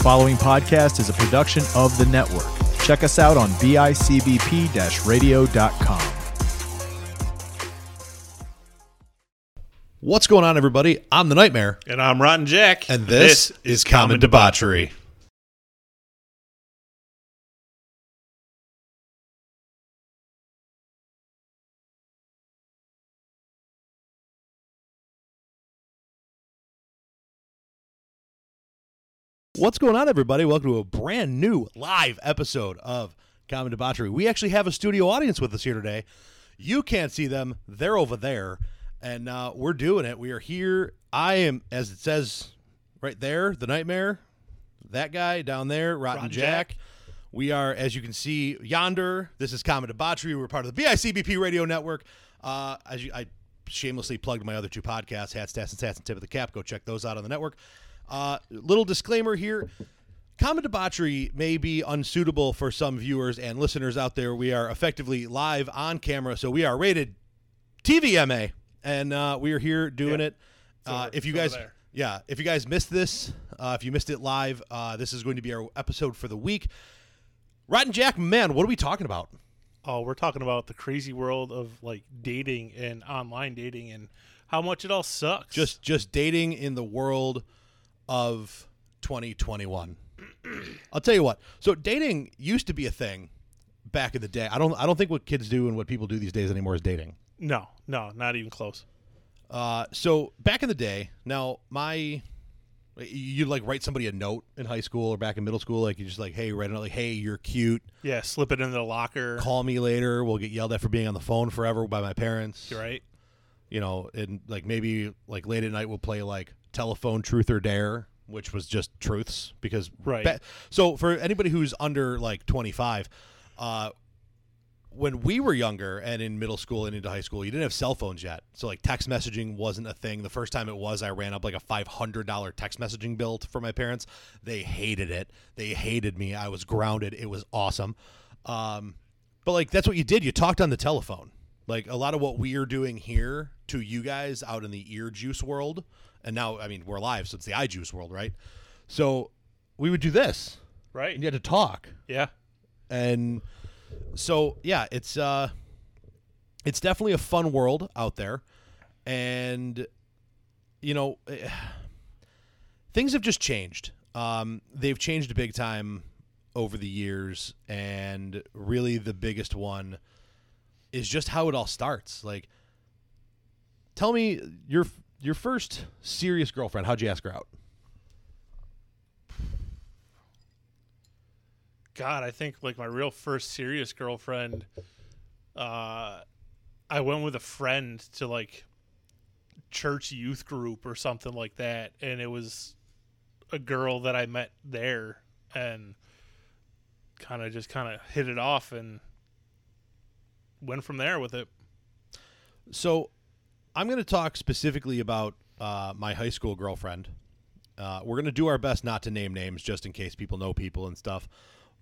following podcast is a production of the network. Check us out on bicbp radio.com. What's going on, everybody? I'm the Nightmare, And I'm Rotten Jack. and this, is Common Debauchery. What's going on, everybody? Welcome to a brand new live episode of Common Debauchery. We actually have a studio audience with us here today. You can't see them; they're over there, and uh, we're doing it. We are here. I am, as it says right there, the Nightmare. That guy down there, Rotten, Rotten Jack. Jack. We are, as you can see yonder. This is Common Debauchery. We're part of the BICBP Radio Network. Uh, as you, I shamelessly plugged my other two podcasts, Hats, Stats, and Stats, and Tip of the Cap. Go check those out on the network. Uh, little disclaimer here. Common debauchery may be unsuitable for some viewers and listeners out there. We are effectively live on camera, so we are rated TVMA, and uh, we are here doing Yeah. it. Uh, if you guys, there. yeah, if you guys missed this, uh, if you missed it live, uh, this is going to be our episode for the week. Rotten Jack, man, what are we talking about? oh, we're talking about the crazy world of like dating and online dating and how much it all sucks. Just, just dating in the world of 2021. I'll tell you what. So dating used to be a thing back in the day. I don't, I don't think what kids do and what people do these days anymore is dating. no, no, not even close. Uh, so back in the day, now my, you'd like write somebody a note in high school or back in middle school, like you just like, hey, write a note like, hey, you're cute. Yeah, slip it into the locker. Call me later. We'll get yelled at for being on the phone forever by my parents. Right? You know, and like maybe like late at night we'll play like telephone truth or dare, which was just truths because Right. ba- so for anybody who's under like 25, uh, when we were younger and in middle school and into high school, you didn't have cell phones yet. So like text messaging wasn't a thing. The first time it was, I ran up like a five hundred dollar text messaging bill for my parents. They hated it. They hated me. I was grounded. It was awesome. Um, but like that's what you did. You talked on the telephone. Like a lot of what we are doing here to you guys out in the ear juice world, and now I mean we're live, so it's the eye juice world, right? So we would do this, Right? and you had to talk Yeah. and so yeah it's uh it's definitely a fun world out there and you know eh, things have just changed um they've changed big time over the years and really the biggest one is just how it all starts like tell me your your first serious girlfriend how'd you ask her out God, I think like my real first serious girlfriend, uh, I went with a friend to like church youth group or something like that, and it was a girl that I met there, and kind of just kind of hit it off and went from there with it. So, I'm going to talk specifically about uh, my high school girlfriend. Uh, we're going to do our best not to name names, just in case people know people and stuff.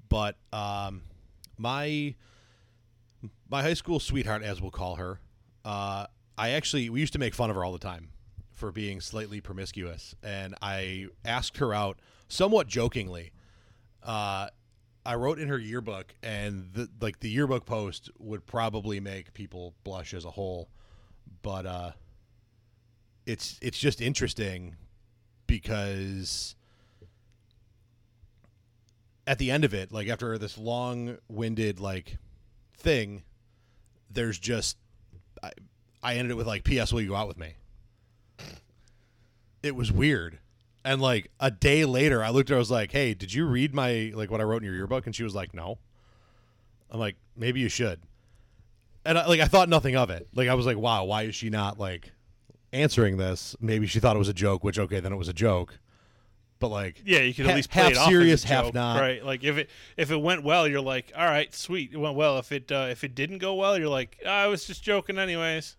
But um, my my high school sweetheart, as we'll call her, uh, I actually we used to make fun of her all the time for being slightly promiscuous, and I asked her out somewhat jokingly. Uh, I wrote in her yearbook, and the, like the yearbook post would probably make people blush as a whole, but uh, it's it's just interesting because at the end of it, like after this long-winded like thing, there's just I, I ended it with like, "P.S. Will you go out with me?" It was weird. And like a day later, I looked at her. I was like, "Hey, did you read my like what I wrote in your yearbook?" And she was like, "No." I'm like, "Maybe you should." And I, like I thought nothing of it. Like I was like, "Wow, why is she not like answering this?" Maybe she thought it was a joke. Which okay, then it was a joke. But like, Yeah, you could ha- at least play half it off serious, as a half joke, not. Right? Like if it if it went well, you're like, all right, sweet, it went well. If it uh, if it didn't go well, you're like, "Ah, I was just joking, anyways.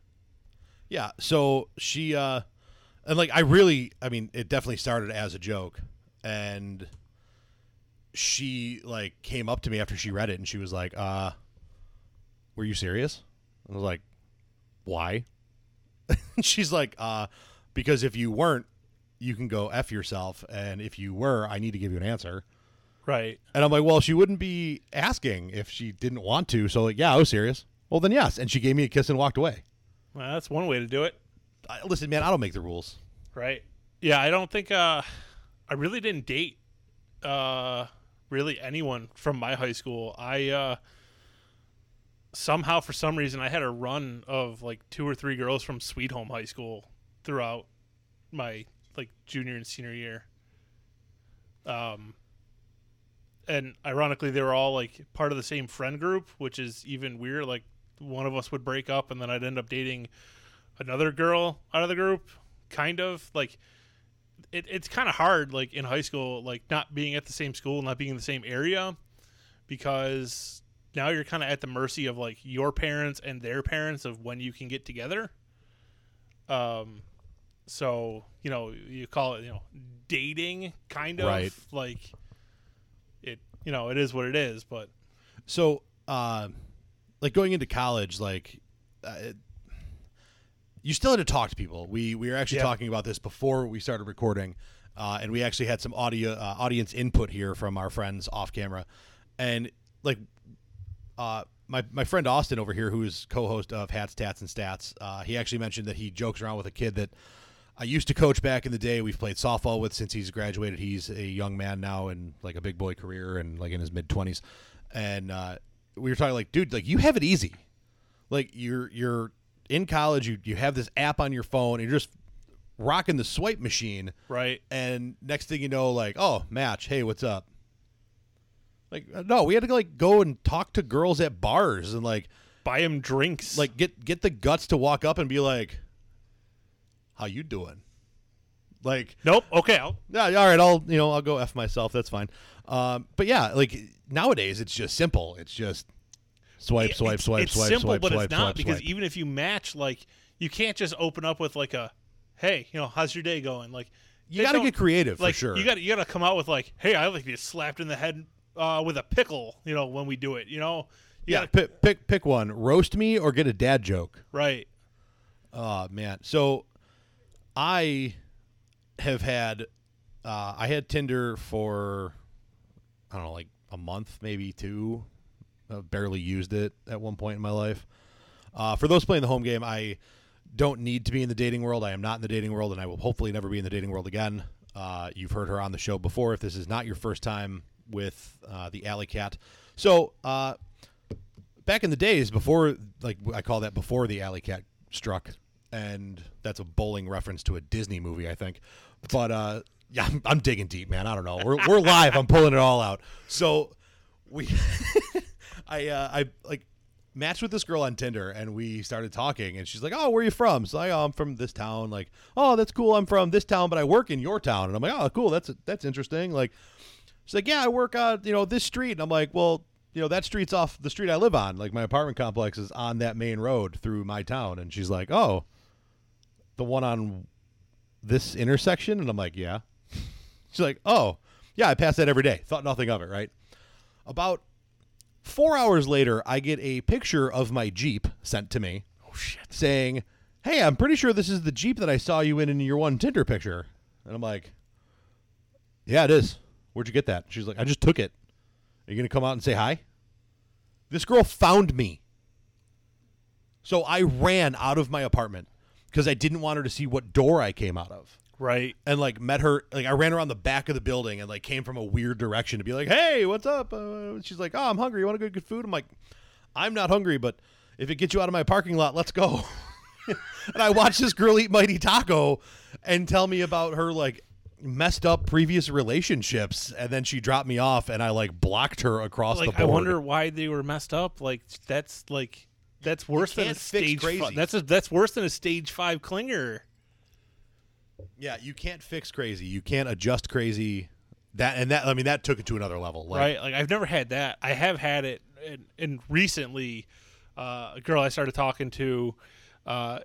Yeah. So she, uh, and like, I really, I mean, it definitely started as a joke. And she, like, came up to me after she read it and she was like, uh, were you serious? I was like, why? She's like, uh, because if you weren't, you can go f yourself, and if you were, I need to give you an answer. Right. And I'm like, well, she wouldn't be asking if she didn't want to. So like, yeah, I was serious. Well, then yes, and she gave me a kiss and walked away. Well, that's one way to do it. I, listen, man, I don't make the rules. Right. Yeah, I don't think uh I really didn't date uh really anyone from my high school. I uh somehow for some reason I had a run of like two or three girls from Sweet Home High School throughout my like junior and senior year. Um and ironically they were all like part of the same friend group, which is even weird like one of us would break up and then I'd end up dating another girl out of the group kind of like it, it's kind of hard like in high school like not being at the same school not being in the same area because now you're kind of at the mercy of like your parents and their parents of when you can get together um so you know you call it you know dating kind of Right. like it you know it is what it is but So, uh, like going into college, like uh, it- you still had to talk to people. We we were actually talking about this before we started recording, uh, and we actually had some audio uh, audience input here from our friends off camera, and like uh, my my friend Austin over here, who is co-host of Hats, Tats, and Stats, uh, he actually mentioned that he jokes around with a kid that I used to coach back in the day. We've played softball with since he's graduated. He's a young man now in like a big boy career and like in his mid twenties. And uh, we were talking like, dude, like you have it easy. Like you're you're in college. You you have this app on your phone. And you're just rocking the swipe machine. right And next thing you know, like, oh, match. Hey, what's up? Like, uh, no, we had to like go and talk to girls at bars and like buy him drinks like get get the guts to walk up and be like, "How you doing?" Like, nope okay I'll, yeah, all right, I'll you know I'll go f myself. That's fine. Um, but yeah, like nowadays it's just simple. It's just swipe, swipe, it's, swipe, it's swipe, simple, swipe, but swipe, it's not swipe, because swipe. even if you match, like you can't just open up with like a, "Hey, you know, how's your day going?" Like you got to get creative like for sure. you got you got to come out with like, "Hey, I like to get slapped in the head uh, with a pickle," you know, when we do it. You know, you yeah, gotta- pick, pick pick one. Roast me or get a dad joke. right, Oh man. So I have had uh, I had Tinder for I don't know, like a month, maybe two. I barely used it at one point in my life. Uh, for those playing the home game, I don't need to be in the dating world. I am not in the dating world, and I will hopefully never be in the dating world again. Uh, you've heard her on the show before. If this is not your first time with uh, the Alley Cat, so uh, back in the days before, like I call that before the Alley Cat struck, and that's a bowling reference to a Disney movie, I think. But uh, yeah, I'm, I'm digging deep, man. I don't know. We're we're live. I'm pulling it all out. So we, I uh, I like matched with this girl on Tinder, and we started talking, and she's like, "Oh, where are you from?" So I, oh, I'm from this town. Like, oh, that's cool. I'm from this town, but I work in your town, and I'm like, oh, cool. That's that's interesting. Like, she's like, yeah, I work on you know this street, and I'm like, well, you know that street's off the street I live on. Like my apartment complex is on that main road through my town, and she's like, oh, the one on this intersection, and I'm like, yeah. She's like, oh, yeah, I pass that every day. Thought nothing of it, right? About four hours later, I get a picture of my Jeep sent to me oh shit, saying, hey, I'm pretty sure this is the Jeep that I saw you in in your one Tinder picture. And I'm like, yeah, it is. Where'd you get that? She's like, I just took it. Are you going to come out and say hi? This girl found me. So I ran out of my apartment because I didn't want her to see what door I came out of right, and like met her like I ran around the back of the building and like came from a weird direction to be like, "Hey, what's up?" Uh, she's like, "Oh, I'm hungry. You want to go get food?" I'm like, "I'm not hungry, but if it gets you out of my parking lot, let's go." and I watched this girl eat mighty taco and tell me about her like messed up previous relationships and then she dropped me off and I like blocked her across like the I wonder why they were messed up. Like that's like that's worse than a stage. crazy. Fi- that's a, that's worse than a stage five clinger. yeah, you can't fix crazy. You can't adjust crazy. That and that I mean that took it to another level. Like, right? Like I've never had that. I have had it, and, and recently, uh, a girl I started talking to, uh,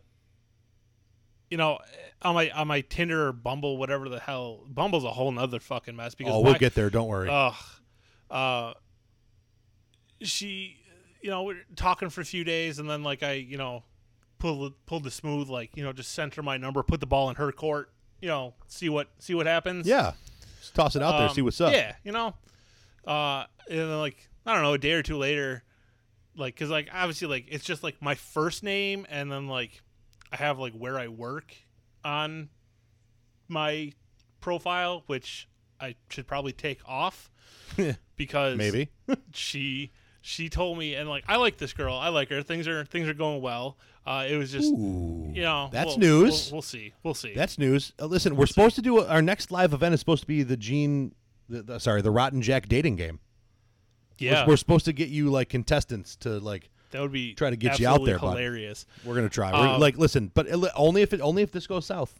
you know, on my on my Tinder or Bumble, whatever the hell, Bumble's a whole nother fucking mess because Oh, we'll get there, don't worry. Ugh. Uh, she, you know, we're talking for a few days, and then like I, you know, pulled pulled the smooth, like you know, just sent her my number, put the ball in her court, you know, see what see what happens. Yeah, just toss it out there, Um, see what's up. Yeah, you know, uh, and then like I don't know, a day or two later, like because like obviously like it's just like my first name and then like I have like where I work on my profile, which I should probably take off because Maybe. she she told me and like I like this girl, I like her. Things are things are going well. Uh, it was just Ooh, you know that's we'll- news. We'll, we'll see. We'll see. That's news. Uh, listen, we're supposed to do a, our next live event is supposed to be the Gene, the, the, sorry, the Rotten Jack dating game. We're- we're, supposed to get you like contestants to like. That would be try to get you out there, bud. Hilarious. We're gonna try. We're, Um, like, listen, but it, only if it only if this goes south.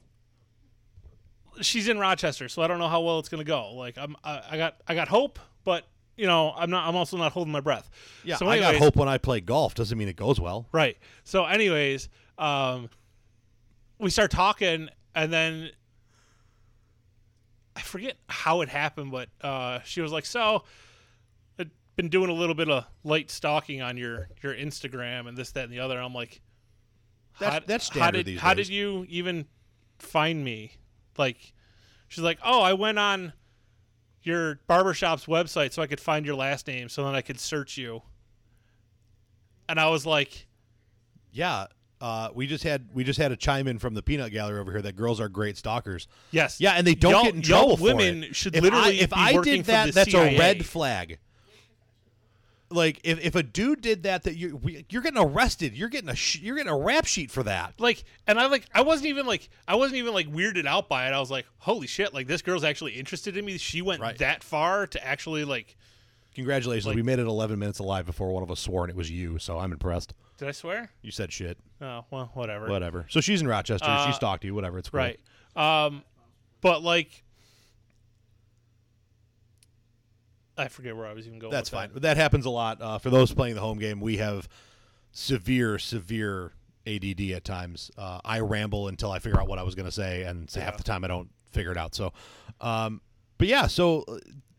she's in Rochester, so I don't know how well it's going to go. Like I'm, I, I got, I got hope, but you know, I'm not. I'm also not holding my breath. Yeah, So I got anyways- hope when I play golf. Doesn't mean it goes well. Right. So, anyways, um, we start talking, and then I forget how it happened, but uh, she was like, "So, been doing a little bit of light stalking on your your Instagram and this, that, and the other." And I'm like, That's- how, that's how did how days. did you even find me? Like, she's like, "Oh, I went on." Your barbershop's website so I could find your last name so then I could search you. And I was like, Yeah, uh, we just had we just had a chime in from the peanut gallery over here that girls are great stalkers. Yes. Yeah, and they don't Y'all- get in trouble for women should if literally I, if I did that, that's CIA. a red flag. Like if, if a dude did that, that you we- you're getting arrested. You're getting a sh- you're getting a rap sheet for that. Like, and I like, I wasn't even like, I wasn't even like weirded out by it. I was like, holy shit! Like this girl's actually interested in me. She went Right. that far to actually like. Congratulations, Like- we made it 11 minutes alive before one of us swore, and it was you. So I'm impressed. Did I swear? You said shit. Oh well, whatever. Whatever. So she's in Rochester. Uh, she stalked you. Whatever. It's cool. Right. Um, but like, I forget where I was even going. That's fine. That. That happens a lot. Uh, for those playing the home game, we have severe, severe ADD at times. Uh, I ramble until I figure out what I was going to say, and half Yeah. the time I don't figure it out. So, um, but yeah, so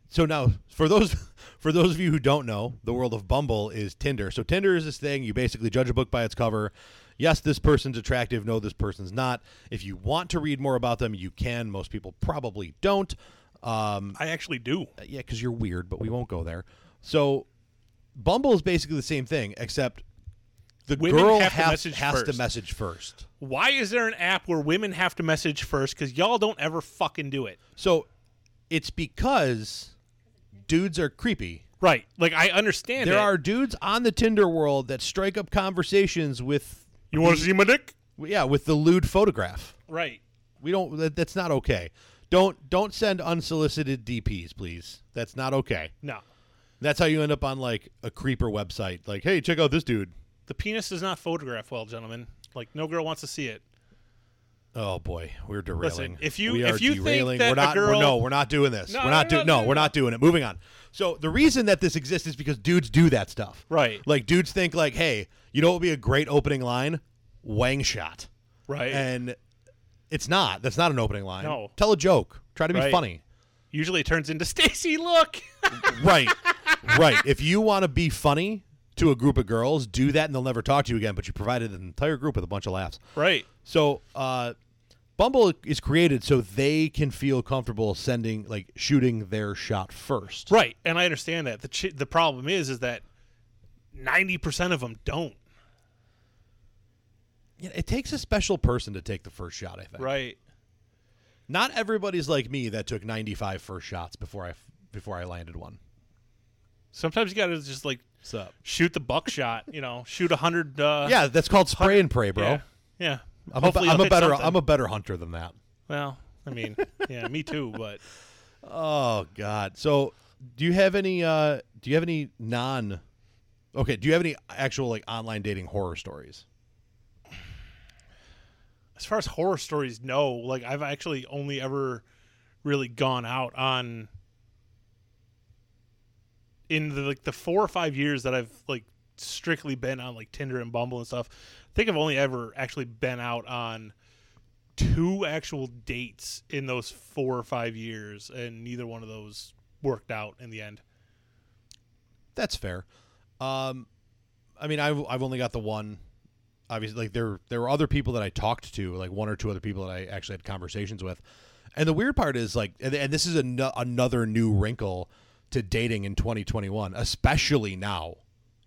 so now for those for those of you who don't know, the world of Bumble is Tinder. So Tinder is this thing you basically judge a book by its cover. Yes, this person's attractive. No, this person's not. If you want to read more about them, you can. Most people probably don't. Um, I actually do. yeah, because you're weird, but we won't go there. So, Bumble is basically the same thing, except the Women girl have to has, message has to message first. Why is there an app where women have to message first? Because y'all don't ever fucking do it. So, it's because dudes are creepy. Right. Like I understand. There it. are dudes on the Tinder world that strike up conversations with, You want to see my dick? yeah, with the lewd photograph. Right. We don't. That, that's not okay. Don't don't send unsolicited DPs, please. That's not okay. No. That's how you end up on like a creeper website. Like, hey, check out this dude. The penis does not photograph well, gentlemen. Like no girl wants to see it. Oh boy, we're derailing. Listen, if you- we if you think derailing. that we're a not. we're, girl- no, we're not doing this. No, we're not no, doing. no, No, no, we're not doing it. Moving on. So the reason that this exists is because dudes do that stuff. Right. Like dudes think like, hey, you know what would be a great opening line? Wang shot. Right. And it's not. That's not an opening line. No. Tell a joke. Try to be Right. funny. Usually it turns into Stacy. Look. right. Right. If you want to be funny to a group of girls, do that, and they'll never talk to you again. But you provided an entire group with a bunch of laughs. right. So, uh, Bumble is created so they can feel comfortable sending, like, shooting their shot first. Right. And I understand that. The ch- the problem is is that ninety percent of them don't. Yeah, It takes a special person to take the first shot. I think. Right. Not everybody's like me that took 95 first shots before I before I landed one. Sometimes you got to just like shoot the buckshot. You know, shoot a hundred. Uh, Yeah, that's called spray and pray, bro. Yeah. Yeah. I'm, a, Hopefully I'm a better something. I'm a better hunter than that. well. I mean, yeah, me too. But Oh God. So, do you have any? uh Do you have any non? Okay. Do you have any actual like online dating horror stories? As far as horror stories, no. Like I've actually only ever really gone out on in the like the four or five years that I've like strictly been on like Tinder and Bumble and stuff. I think I've only ever actually been out on two actual dates in those four or five years, and neither one of those worked out in the end. That's fair. Um, I mean, I've I've only got the one obviously like there there were other people that I talked to, like one or two other people that I actually had conversations with. And the weird part is like, and, and this is an, another new wrinkle to dating in 2021, especially now,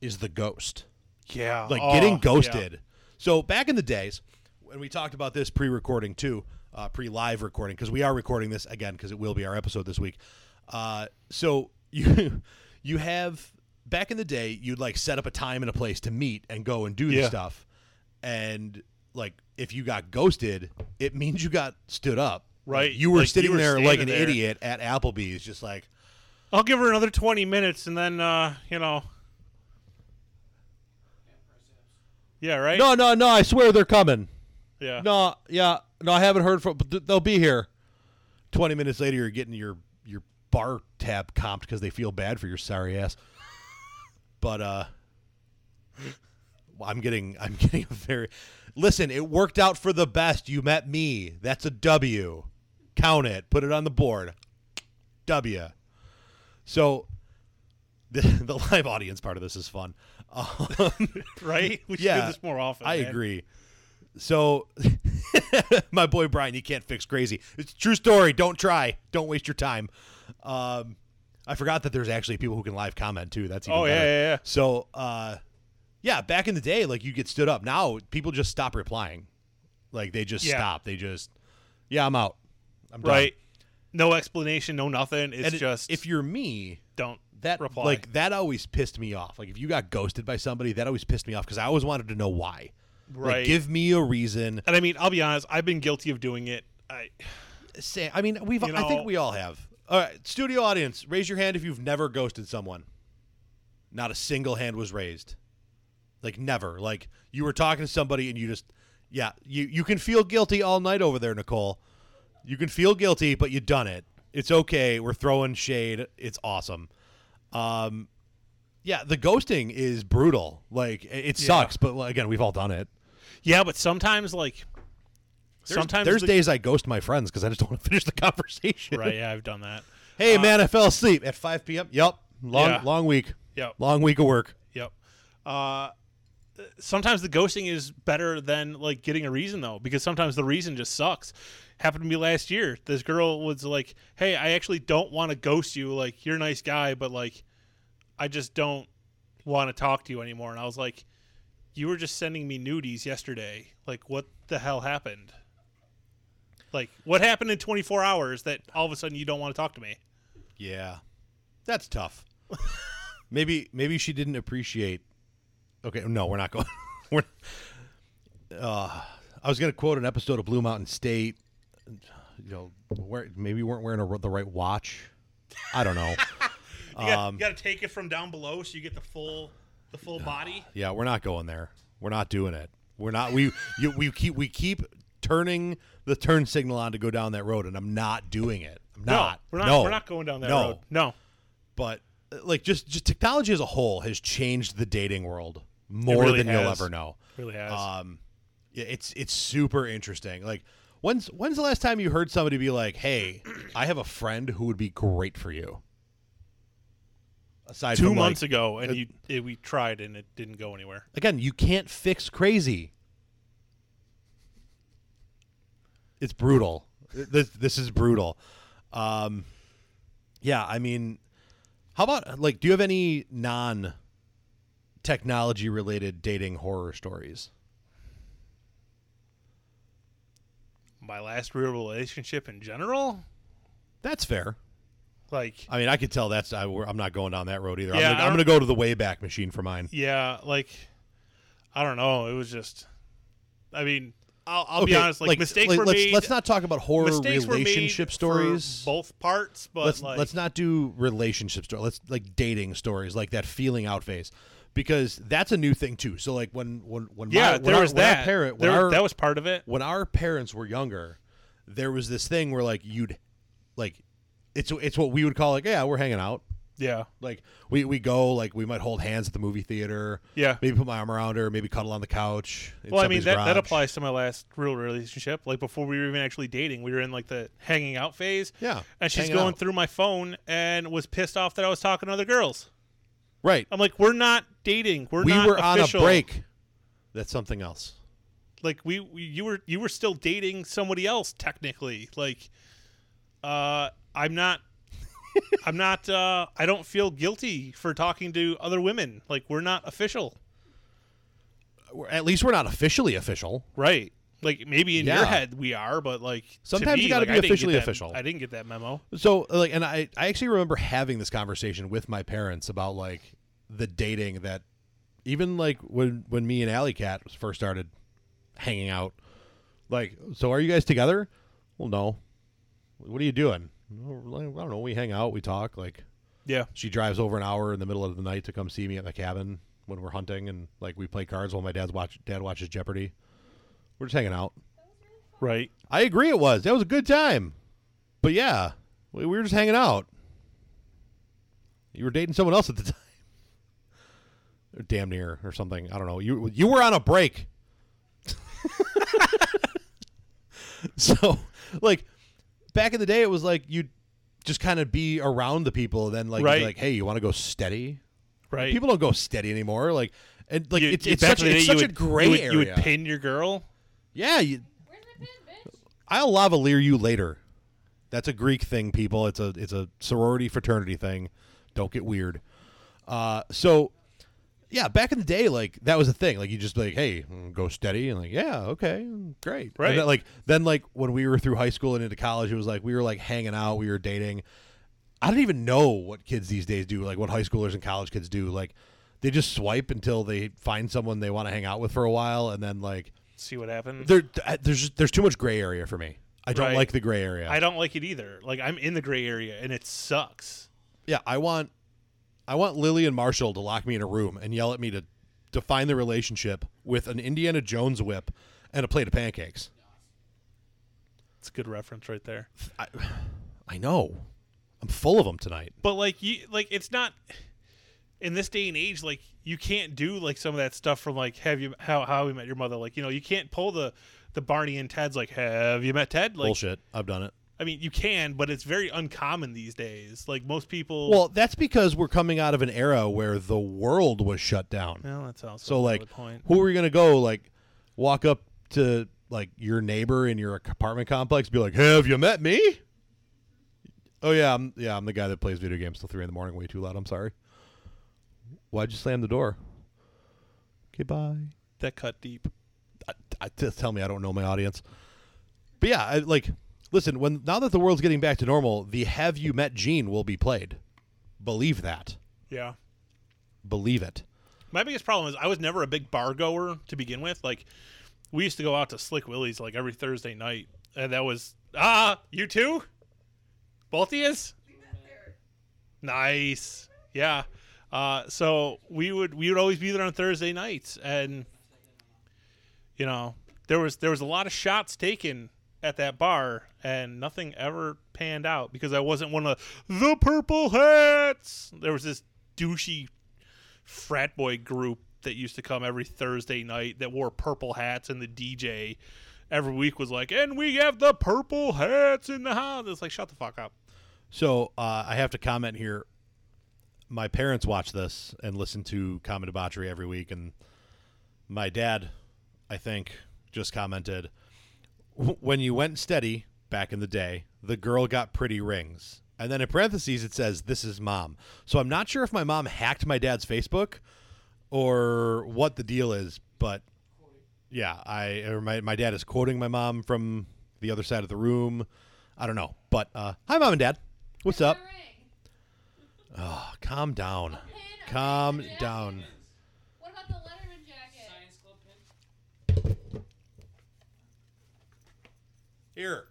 is the ghost. Yeah. Like Oh, getting yeah. ghosted. So back in the days, when we talked about this pre-recording too, uh, pre-live recording, because we are recording this again because it will be our episode this week. Uh, so you you have back in the day, you'd like set up a time and a place to meet and go and do the Yeah. stuff, and like if you got ghosted, it means you got stood up. Right. You were Like, you sitting were there like an there. idiot at Applebee's, just like I'll give her another 20 minutes and then, uh, you know. Yeah, right? no, no, no. I swear they're coming. Yeah. No, yeah, no, I haven't heard from. But th- they'll be here. Twenty minutes later, you're getting your your bar tab comped because they feel bad for your sorry ass. But uh, I'm getting I'm getting a very. Listen, it worked out for the best. You met me. That's a W. Count it. Put it on the board. W. So. The, the live audience part of this is fun. Um, Right? We should Yeah, do this more often. I man. agree. So, my boy Brian, you can't fix crazy. It's a true story. Don't try. Don't waste your time. Um, I forgot that there's actually people who can live comment too. That's even Oh, yeah, yeah, yeah. So, uh, yeah, back in the day, like you get stood up. Now people just stop replying. Like they just Yeah. stop. They just, yeah, I'm out. I'm done. Right? No explanation, no nothing. It's And just if you're me, don't that reply. like that always pissed me off. Like if you got ghosted by somebody, that always pissed me off because I always wanted to know why. Like, Right. give me a reason. and I mean, I'll be honest, I've been guilty of doing it. I Say, I mean, we've. You I think we all have. All right, studio audience, raise your hand if you've never ghosted someone. Not a single hand was raised. Like never. Like you were talking to somebody and you just, yeah, you you can feel guilty all night over there, Nicole. You can feel guilty, but you done it. It's okay. We're throwing shade. It's awesome. Um, yeah, the ghosting is brutal. Like it, it Yeah. sucks, but again, we've all done it. Yeah, but sometimes like There's, sometimes there's the- days I ghost my friends because I just don't want to finish the conversation. Right, yeah, I've done that. Hey Uh, man, I fell asleep at 5 p.m. Yep, long Yeah. long week, Yep. long week of work. Yep. Uh, sometimes the ghosting is better than like getting a reason though, because sometimes the reason just sucks. Happened to me last year. This girl was like, "Hey, I actually don't want to ghost you. Like, you're a nice guy, but like, I just don't want to talk to you anymore." And I was like, "You were just sending me nudies yesterday. Like, what the hell happened? Like, what happened in 24 hours that all of a sudden you don't want to talk to me?" Yeah, that's tough. maybe maybe she didn't appreciate. Okay, no, we're not going. we're. Uh, I was going to quote an episode of Blue Mountain State. You know, where maybe we weren't wearing a, the right watch. I don't know. You got, Um, you got to take it from down below so you get the full the full body. Yeah, we're not going there. We're not doing it. We're not. We you, we keep we keep turning the turn signal on to go down that road, and I'm not doing it. I'm not. No, we're not. No. We're not going down that No. road. No. But uh, like just just technology as a whole has changed the dating world more really than you'll ever know. Really has. Um, yeah, it's it's super interesting. Like when's when's the last time you heard somebody be like, "Hey, I have a friend who would be great for you." Aside Two months like, ago, and uh, you it, we tried and it didn't go anywhere. again, you can't fix crazy. It's brutal. This this is brutal. Um, yeah, I mean, how about like, do you have any non technology related dating horror stories? My last real relationship in general, That's fair. like I mean, I could tell that's I, I'm not going down that road either. Yeah, I'm, gonna, I'm gonna go to the Wayback Machine for mine. yeah, like I don't know. It was just, I mean, I'll, I'll okay, be honest. Like, mistakes like, were let's, made. Let's not talk about horror mistakes were made relationship stories. both parts, but let's like, let's not do relationship stories. Let's like dating stories, like that feeling out phase, because that's a new thing too. So like when when when yeah, my, there our, was our that. parent when There- our, that was part of it. when our parents were younger, there was this thing where like you'd like it's it's what we would call like yeah we're hanging out Yeah, like we we go like we might hold hands at the movie theater yeah. maybe put my arm around her maybe cuddle on the couch Well, I mean that, that applies to my last real relationship. Like before we were even actually dating, we were in like the hanging out phase. yeah And she's going out. through my phone and was pissed off that I was talking to other girls. right I'm like, we're not dating. We're we not were on a break That's something else. Like we, we you were you were still dating somebody else technically. Like uh I'm not I'm not uh I don't feel guilty for talking to other women. Like we're not official. At least we're not officially official. Right. Like maybe in Yeah. your head we are, but like to Sometimes you gotta like, be I officially that- official. I didn't get that memo. So like, and I I actually remember having this conversation with my parents about like the dating that even like when when me and Alley Cat first started hanging out. Like, so are you guys together? Well, no. What are you doing? "Oh, I don't know. We hang out. We talk. Like, Yeah. she drives over an hour in the middle of the night to come see me at the cabin when we're hunting, and like we play cards while my dad's watch dad watches Jeopardy. We're just hanging out. Right. I agree. It was. That was a good time. But yeah, we we were just hanging out. You were dating someone else at the time, damn near, or something. I don't know. You you were on a break. so, like, back in the day, it was like you'd just kind of be around the people. Then, like, you'd be Right. like, hey, you want to go steady? Right. People don't go steady anymore. Like, and like You- it's it's such, in it's such you a would- gray you would, area. You would pin your girl. yeah, you, Where's my pin, bitch? I'll lavalier you later. That's a Greek thing, people. It's a it's a sorority fraternity thing. Don't get weird. Uh, so yeah, back in the day, like that was a thing. Like you just be like, hey, mm, go steady, and like, yeah, okay, great. Right. And then, like then like when we were through high school and into college, it was like we were like hanging out, we were dating. I don't even know what kids these days do, like what high schoolers and college kids do. Like they just swipe until they find someone they want to hang out with for a while, and then like See what happens. there, there's there's too much gray area for me. I don't Right. like the gray area. I don't like it either. Like I'm in the gray area and it sucks. yeah, I want, I want Lily and Marshall to lock me in a room and yell at me to define the relationship with an Indiana Jones whip and a plate of pancakes. It's a good reference right there. I, I know, I'm full of them tonight. But like you like it's not in this day and age like you can't do like some of that stuff from like have you how how we met your mother like you know you can't pull the the Barney and Ted's like have you met Ted like Bullshit. I've done it. I mean you can but it's very uncommon these days like most people Well, that's because we're coming out of an era where the world was shut down. well that's also So like, point who are you gonna go like walk up to like your neighbor in your apartment complex? Be like, "Have you met me?" Oh yeah, I'm yeah, I'm the guy that plays video games till three in the morning, way too loud. I'm sorry. Why'd you slam the door? Okay, bye. that cut deep I, I, just tell me I don't know my audience. But yeah, I, like, listen. When now that the world's getting back to normal, the "Have you met Gene" will be played. Believe that. yeah Believe it. My biggest problem is I was never a big bar goer to begin with. Like we used to go out to Slick Willie's like every Thursday night, and that was ah you too, both of yous. Nice, yeah. Uh, so we would we would always be there on Thursday nights, and you know there was there was a lot of shots taken at that bar, and nothing ever panned out because I wasn't one of the purple hats. There was this douchey frat boy group that used to come every Thursday night that wore purple hats, and the DJ every week was like, "And we have the purple hats in the house." It's like, shut the fuck up. So uh, I have to comment here. My parents watch this and listen to Common Debauchery every week, and my dad, I think, just commented, "W- "When you went steady back in the day, the girl got pretty rings." And then in parentheses it says, "This is mom." So I'm not sure if my mom hacked my dad's Facebook or what the deal is, but yeah, I or my my dad is quoting my mom from the other side of the room. I don't know, but uh, hi, mom and dad. What's up? Oh, calm down. Calm down. jacket. What about the Letterman jacket? Science Club pin. Here.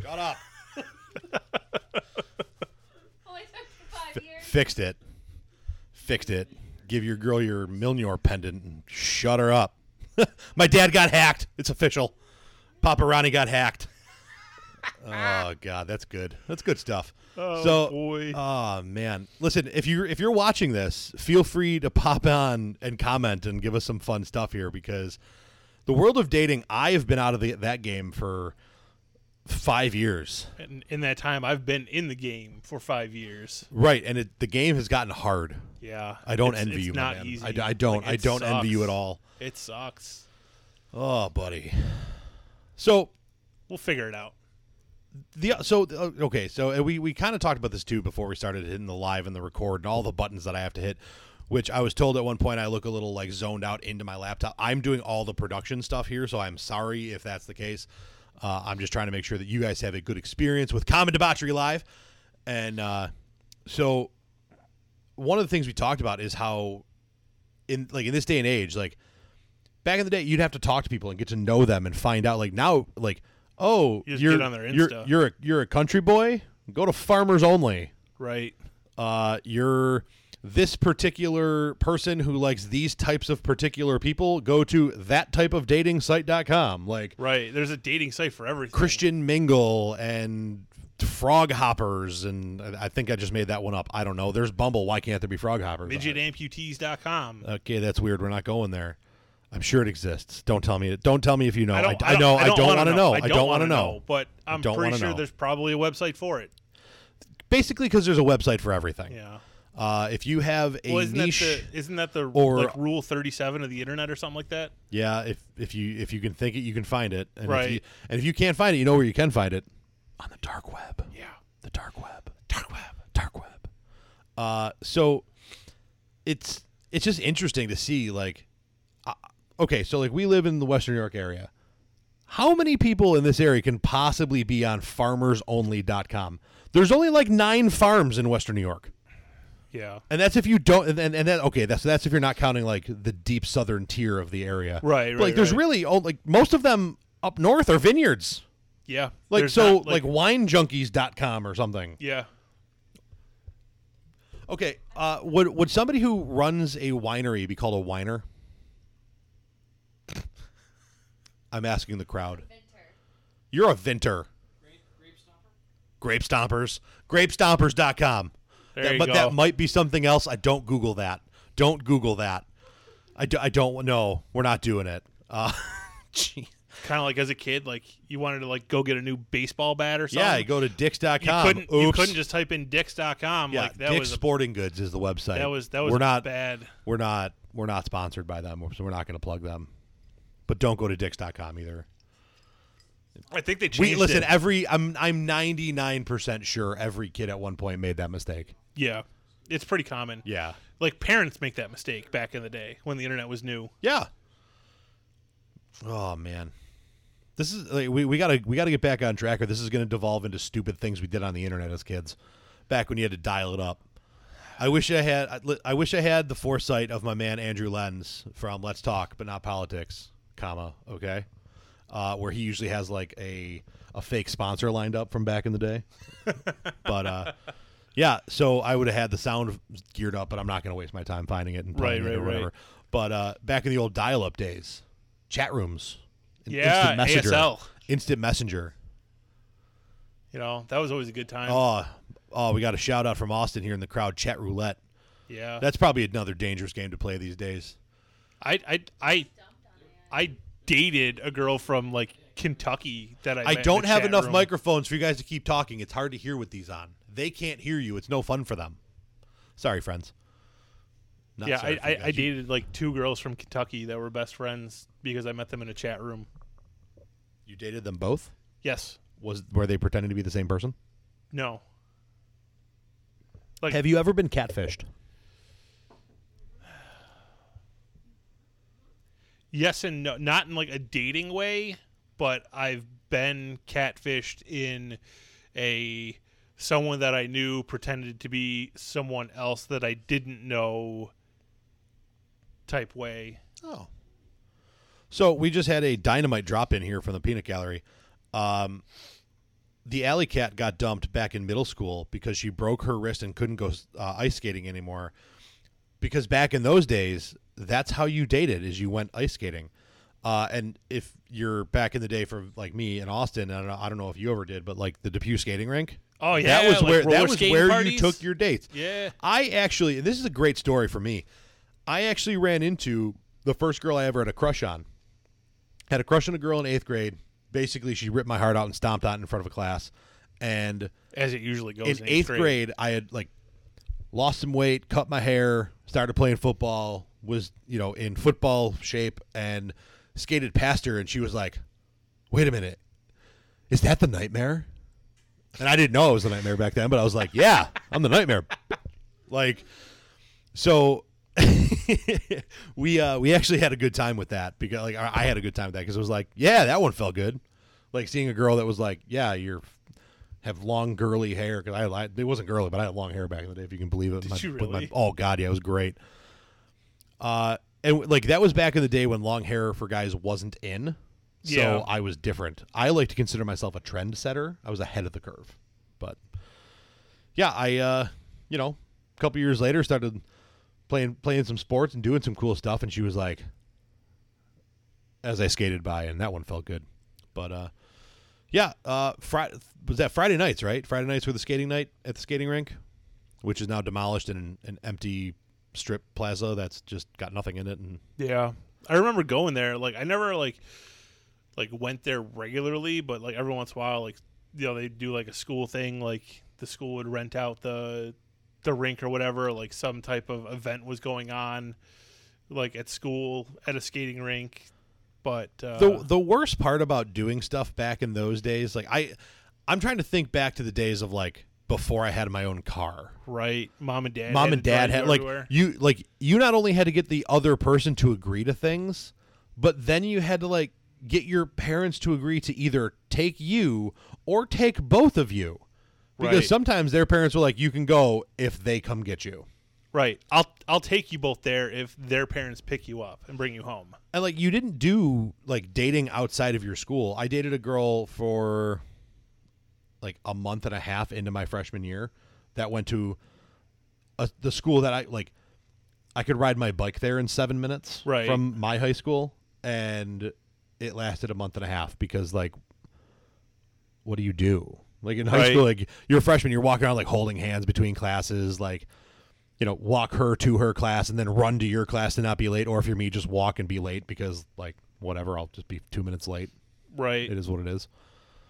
Shut up. Oh, Only took five years. Fixed it. Fixed it. Give your girl your Milnor pendant and shut her up. My dad got hacked. It's official. Papa Ronnie got hacked. oh God, that's good. That's good stuff. Oh, so, boy. oh man, listen. If you're if you're watching this, feel free to pop on and comment and give us some fun stuff here because the world of dating, I have been out of the, that game for five years. And in that time, I've been in the game for five years. Right, and it, the game has gotten hard. Yeah, I don't It's- envy it's you, Not man. easy. I, I don't. Like, I don't envy you at all. It sucks. Oh, buddy. So We'll figure it out. the so uh, okay, so uh, we we kind of talked about this too before we started hitting the live and the record and all the buttons that I have to hit. Which I was told at one point I look a little like zoned out into my laptop. I'm doing all the production stuff here, so I'm sorry if that's the case. Uh, I'm just trying to make sure that you guys have a good experience with Common Debauchery Live. And uh, so, one of the things we talked about is how, in like in this day and age, like back in the day, you'd have to talk to people and get to know them and find out. Like now, like oh, you their you're you're a you're a country boy. Go to Farmers Only. Right. Uh, you're this particular person who likes these types of particular people. Go to that type of dating site.com. Like Right. There's a dating site for everything. Christian Mingle and Frog Hoppers, and I I think I just made that one up. I don't know. There's Bumble. Why can't there be Frog Hoppers? Midgetamputees.com. Okay, that's weird. We're not going there. I'm sure it exists. Don't tell me. Don't tell me if you know. I I, don't, I know. I don't, wanna want to know. I I don't, don't want to know. But I'm don't pretty sure know. there's probably a website for it. Basically, because there's a website for everything. Yeah. Uh, if you have a Well, isn't niche, that the isn't that the or- like rule 37 of the internet or something like that? yeah. If if you if you can think it, you can find it. And If Right. you, and if you can't find it, you know where you can find it on the dark web. Yeah. The dark web. Dark web. Dark web. Uh, so it's it's just interesting to see like uh, okay, so like we live in the Western New York area. How many people in this area can possibly be on farmersonly.com? There's only like 9 farms in Western New York. Yeah. And that's if you don't and and, and that okay, that's that's if you're not counting like the deep southern tier of the area. Right, But, like there's right. really oh, like most of them up north are vineyards. Yeah. Like There's so not, like, winejunkies.com or something. Yeah. Okay, uh, would would somebody who runs a winery be called a whiner? I'm asking the crowd. Vinter. You're a vinter. Grape stompers. Grapestompers.com. That- but go. that might be something else. I don't Google that. Don't Google that. I, do, I don't know. We're not doing it. Uh, kind of like as a kid, like you wanted to like go get a new baseball bat or something. yeah, you go to Dix.com. You couldn't. You couldn't just type in Dix.com. yeah, like that Dick's was a, Sporting Goods is the website. that was that was we're not bad. we're not we're not sponsored by them, so we're not going to plug them. But don't go to Dix.com either. I think they changed We listen. it. Every I'm I'm 99 percent sure every kid at one point made that mistake. Yeah, it's pretty common. Yeah. Like parents make that mistake back in the day when the internet was new. Yeah. Oh man, this is like, we we gotta we gotta get back on track, or this is gonna devolve into stupid things we did on the internet as kids, back when you had to dial it up. I wish I had I wish I had the foresight of my man Andrew Lenz from Let's Talk, but not politics, comma okay, uh, where he usually has like a a fake sponsor lined up from back in the day, but uh. Yeah, so I would have had the sound geared up, but I'm not going to waste my time finding it and playing Right, it or right, right. whatever. But uh, back in the old dial-up days, chat rooms, Yeah, instant messenger, ASL. instant messenger. You know that was always a good time. Oh, oh, we got a shout out from Austin here in the crowd. Chat roulette. yeah, That's probably another dangerous game to play these days. I I I I dated a girl from like Kentucky that I. I don't have enough room. microphones for you guys to keep talking. It's hard to hear with these on. They can't hear you. It's no fun for them. Sorry, friends. Not yeah, sorry I, I. I dated like two girls from Kentucky that were best friends because I met them in a chat room. You dated them both? Yes. Was were they pretending to be the same person? No. Like Have you ever been catfished? yes and no, not in like a dating way, but I've been catfished in a someone that I knew pretended to be someone else that I didn't know type way. Oh. So we just had a dynamite drop in here from the peanut gallery. Um, the alley cat got dumped back in middle school because she broke her wrist and couldn't go uh, ice skating anymore. Because back in those days, that's how you dated is you went ice skating. Uh, and if you're back in the day for like me in Austin, I don't know, I don't know if you ever did, but like the Depew skating rink. Oh yeah, that was like where that was where parties? you took your dates. Yeah. I actually, and this is a great story for me. I actually ran into the first girl I ever had a crush on. Had a crush on a girl in eighth grade. basically she ripped my heart out and stomped on it in front of a class. And as it usually goes. in eighth grade, I had like lost some weight, cut my hair, started playing football, was you know in football shape, and skated past her, and she was like, "Wait a minute, is that the nightmare?" And I didn't know it was the nightmare back then, but I was like, "Yeah, I'm the nightmare." Like, so we uh we actually had a good time with that because like I I had a good time with that because it was like, yeah, that one felt good. Like seeing a girl that was like, yeah, you're have long girly hair because I, I it wasn't girly, but I had long hair back in the day, if you can believe it. Did My- you with my- really? oh god, yeah, it was great. Uh, and like that was back in the day when long hair for guys wasn't in. So Yeah. I was different. I like to consider myself a trendsetter. I was ahead of the curve, but yeah, I uh, you know, a couple years later started playing playing some sports and doing some cool stuff, and she was like, as I skated by, and that one felt good. But uh, yeah, uh, Friday was that Friday nights, right? Friday nights were the skating night at the skating rink, which is now demolished in an, an empty strip plaza that's just got nothing in it. And Yeah, I remember going there. Like I never like like went there regularly, but like every once in a while, like you know they do like a school thing. Like the school would rent out the the rink or whatever. Like some type of event was going on, like at school at a skating rink. But uh, the the worst part about doing stuff back in those days, like I, I'm trying to think back to the days of like before I had my own car. right, mom and dad, Mom had and dad had like everywhere. you like you not only had to get the other person to agree to things, but then you had to like get your parents to agree to either take you or take both of you. Because Right. sometimes their parents were like, "You can go if they come get you." right. I'll I'll take you both there if their parents pick you up and bring you home. And like you didn't do like dating outside of your school. I dated a girl for like a month and a half into my freshman year that went to a, the school that I like I could ride my bike there in 7 minutes Right. from my high school and it lasted a month and a half because like what do you do? Like in high Right. school like you're a freshman, you're walking around like holding hands between classes like you know, walk her to her class and then run to your class to not be late, or if you're me, just walk and be late because, like, whatever, I'll just be two minutes late. Right. It is what it is.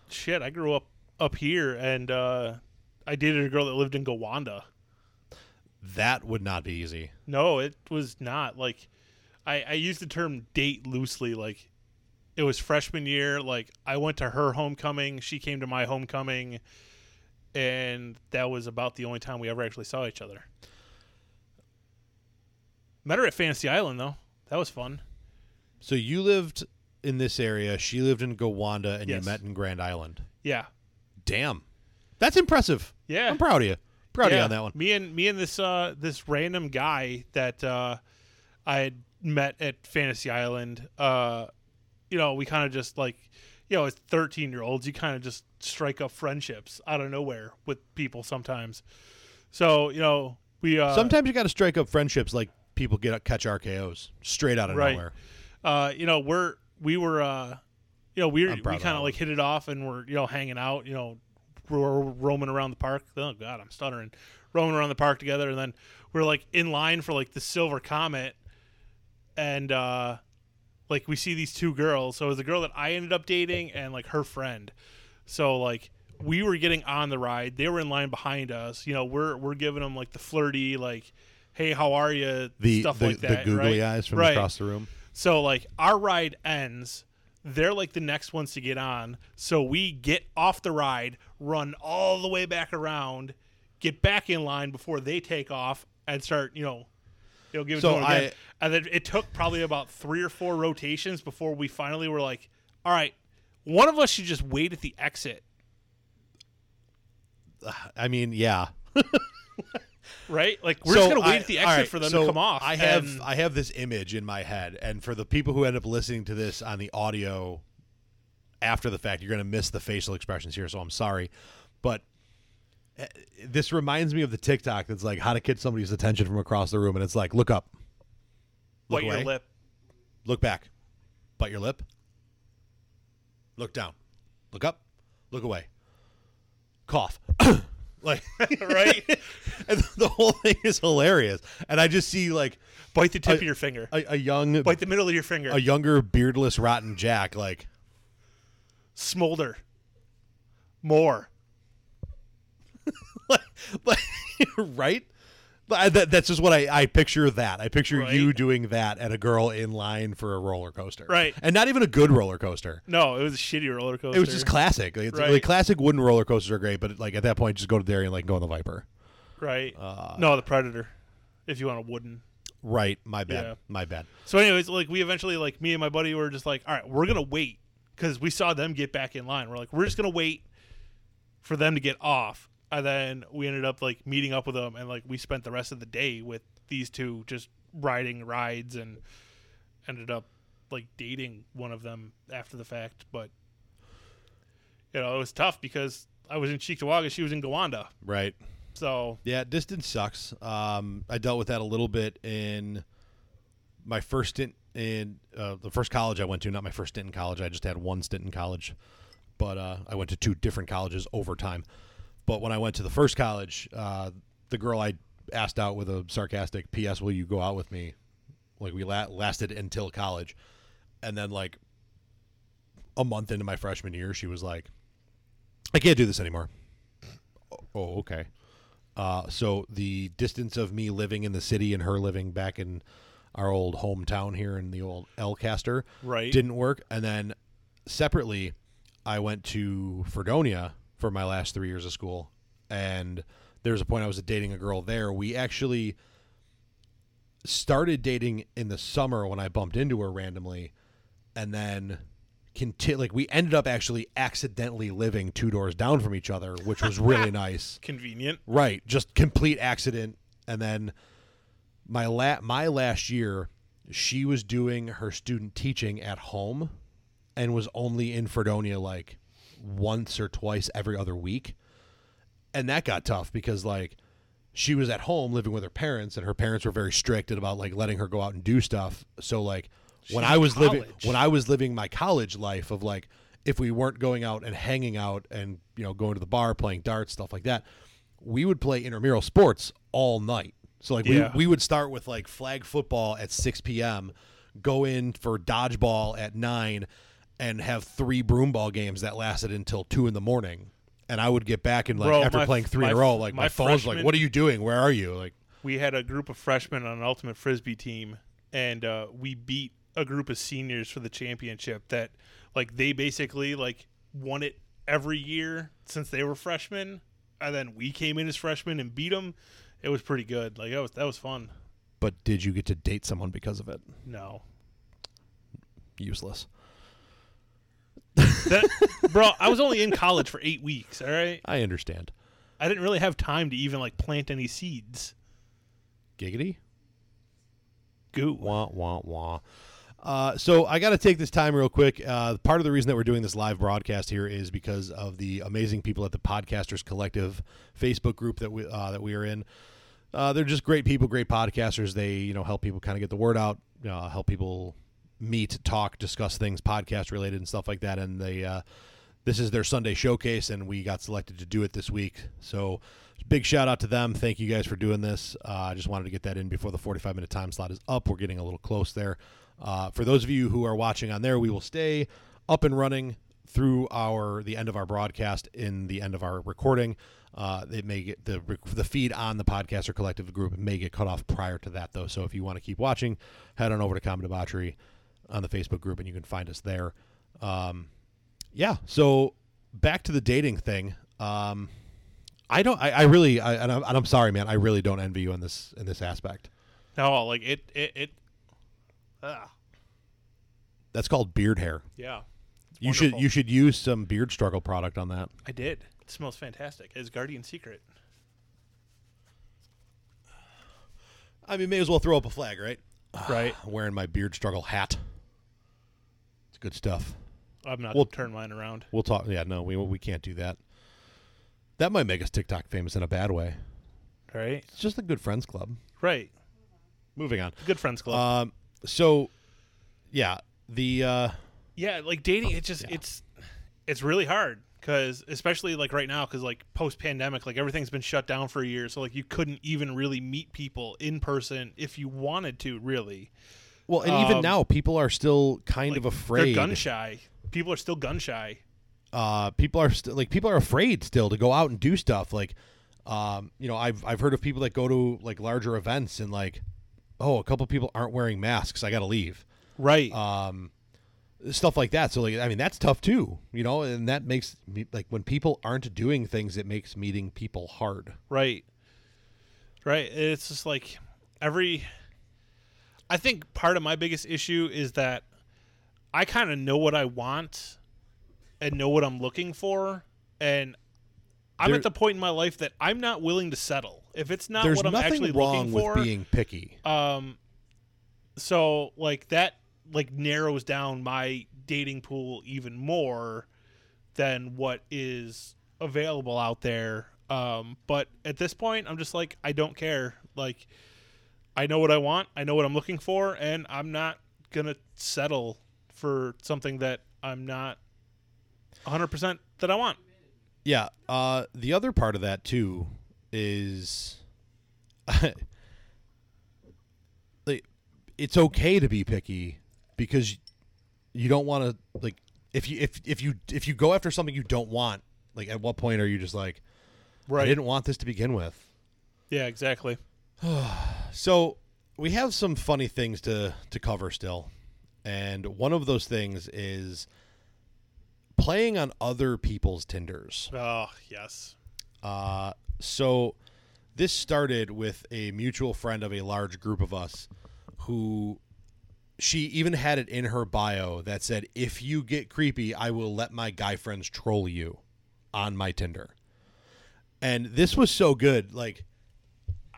shit, I grew up up here and uh, I dated a girl that lived in Gowanda. That would not be easy. No, it was not. Like, I, I use the term date loosely. Like, it was freshman year. Like, I went to her homecoming. She came to my homecoming. And that was about the only time we ever actually saw each other. Met her at Fantasy Island, though. That was fun. So you lived in this area, she lived in Gowanda, and Yes. you met in Grand Island. Yeah. Damn. That's impressive. Yeah. I'm proud of you. Proud of you on that one. Me and me and this uh this random guy that uh I had met at Fantasy Island, uh you know, we kind of just like you know, as 13 year olds, you kind of just strike up friendships out of nowhere with people sometimes. So, you know, we uh Sometimes you got to strike up friendships like people get catch RKOs straight out of Right. nowhere. uh, you know, we're we were, uh, you know, we were, we kind of like hit it off, and we're you know hanging out, you know, we're roaming around the park. Oh God, I'm stuttering. Roaming around the park together, and then we're like in line for like the Silver Comet, and uh, like we see these two girls. So it was the girl that I ended up dating, and like her friend. So like we were getting on the ride, they were in line behind us. You know, we're we're giving them like the flirty like. Hey, how are you? The Stuff the, like the googly right? eyes from Right. across the room. So like our ride ends, they're like the next ones to get on. So we get off the ride, run all the way back around, get back in line before they take off and start, you know, know, give it So to them again. I- and then it took probably about three or four rotations before we finally were like, all right, one of us should just wait at the exit, I mean, yeah. right? Like we're So just gonna wait I- at the exit right, for them so to come off. I have and- I have this image in my head, and for the people who end up listening to this on the audio after the fact, you're going to miss the facial expressions here. So I'm sorry, but this reminds me of the TikTok that's like how to get somebody's attention from across the room, and it's like look up, look bite your away, lip. look back, bite your lip, look down, look up, look away, cough. like Right? and the whole thing is hilarious and i just see like Bite the tip I- of your finger. a, a young Bite the middle of your finger. a younger beardless rotten jack like smolder more. Like, right? But that, that's just what I, I picture that. I picture Right. you doing that at a girl in line for a roller coaster. Right. And not even a good roller coaster. No, it was a shitty roller coaster. It was just classic. Like, it's, Right. like classic wooden roller coasters are great, but like at that point, just go to there and like go on the Viper. right. Uh, no, the Predator. If you want a wooden. Right. My bad. Yeah. My bad. So, anyways, like we eventually, like me and my buddy were just like, all right, we're gonna wait because we saw them get back in line. We're like, we're just gonna wait for them to get off, and then we ended up like meeting up with them, and like we spent the rest of the day with these two just riding rides, and ended up like dating one of them after the fact. But you know, it was tough because I was in Cheektowaga, she was in Gowanda, Right. so Yeah, distance sucks. Um, I dealt with that a little bit in my first stint in uh, the first college I went to. Not my first stint in college. I just had one stint in college, but uh, I went to two different colleges over time. But when I went to the first college, uh, the girl I asked out with a sarcastic "P.S. Will you go out with me?" Like we la- lasted until college, and then like a month into my freshman year, she was like, "I can't do this anymore." Oh, okay. Uh, so the distance of me living in the city and her living back in our old hometown here in the old Elcaster right, didn't work. And then separately, I went to Fredonia for my last three years of school, and there was a point I was dating a girl there. We actually started dating in the summer when I bumped into her randomly, and then conti- like we ended up actually accidentally living two doors down from each other, which was really nice. convenient. Right, just complete accident. And then my la- my last year, she was doing her student teaching at home, and was only in Fredonia like once or twice every other week, and that got tough because like she was at home living with her parents, and her parents were very strict about like letting her go out and do stuff. So like when I was living when I was living my college life of like if we weren't going out and hanging out and you know going to the bar playing darts stuff like that we would play intramural sports all night so like Yeah. we, we would start with like flag football at 6 p.m go in for dodgeball at 9 and have three broomball games that lasted until 2 in the morning. And i would get back and like Bro, after my- playing three in a my- row like my, my phone's like freshman- what are you doing? Where are you? Like we had a group of freshmen on an ultimate frisbee team and uh, we beat a group of seniors for the championship that like they basically like won it every year since they were freshmen. And then we came in as freshmen and beat them it was pretty good. Like that was that was fun. But did you get to date someone because of it? No. Useless that, bro i was only in college for eight weeks all right i understand i didn't really have time to even like plant any seeds giggity goo Wah wah wah. Uh, so I got to take this time real quick. Uh, part of the reason that we're doing this live broadcast here is because of the amazing people at the Podcasters Collective Facebook group that we uh, that we are in. Uh, they're just great people, great podcasters. They you know help people kind of get the word out, uh, help people meet, talk, discuss things podcast related and stuff like that. And they uh, this is their Sunday showcase, and we got selected to do it this week. So big shout out to them. Thank you guys for doing this. Uh, I just wanted to get that in before the 45 minute time slot is up. We're getting a little close there. Uh, for those of you who are watching on there, we will stay up and running through our the end of our broadcast in the end of our recording. Uh, it may get the the feed on the podcaster collective group may get cut off prior to that though. So if you want to keep watching, head on over to Common Debauchery on the Facebook group and you can find us there. Um, yeah. So back to the dating thing. Um, I don't. I, I really. I, and, I'm, and I'm sorry, man. I really don't envy you in this in this aspect. no like it it, it ah, That's called beard hair. yeah You should you should use some beard struggle product on that. I did. It smells fantastic. It's Guardian Secret. I mean, may as well throw up a flag, right? Right. Wearing my beard struggle hat. Good stuff. I'm not Well- turn mine around. We'll talk. Yeah, no, we we can't do that. That might make us TikTok famous in a bad way. Right. It's just a good friends club. Right. Moving on. Good friends club. Um. So, yeah, the uh, yeah, like dating. It's just it's it's really hard because especially like right now because like post pandemic, like everything's been shut down for a year, so like you couldn't even really meet people in person if you wanted to. Really, well, and even Um, now, people are still kind Like, of afraid. They're gun shy. People are still gun shy. uh, people are st- like people are afraid still to go out and do stuff. Like, um, you know, I've I've heard of people that go to like larger events and like, oh, a couple people aren't wearing masks. I got to leave. Right. Um, stuff like that. So like, I mean, that's tough too. You know, and that makes me like when people aren't doing things, it makes meeting people hard. Right. Right. It's just like every. I think part of my biggest issue is that I kind of know what I want and know what I'm looking for. And I'm There- at the point in my life that I'm not willing to settle. If it's not what I'm nothing actually wrong looking with for, being picky. um, so like that like narrows down my dating pool even more than what is available out there. Um, but at this point, I'm just like I don't care. Like I know what I want, I know what I'm looking for, and I'm not gonna settle for something that I'm not 100 percent that I want. Yeah. Uh, the other part of that too is, like, it's okay to be picky because you don't want to like if you if if you if you go after something you don't want. Like, at what point are you just like, I didn't want this to begin with? Yeah, exactly. So we have some funny things to to cover still, and one of those things is playing on other people's Tinders. Oh yes. Uh, so this started with a mutual friend of a large group of us who she even had it in her bio that said, If you get creepy, I will let my guy friends troll you on my Tinder. And this was so good. Like,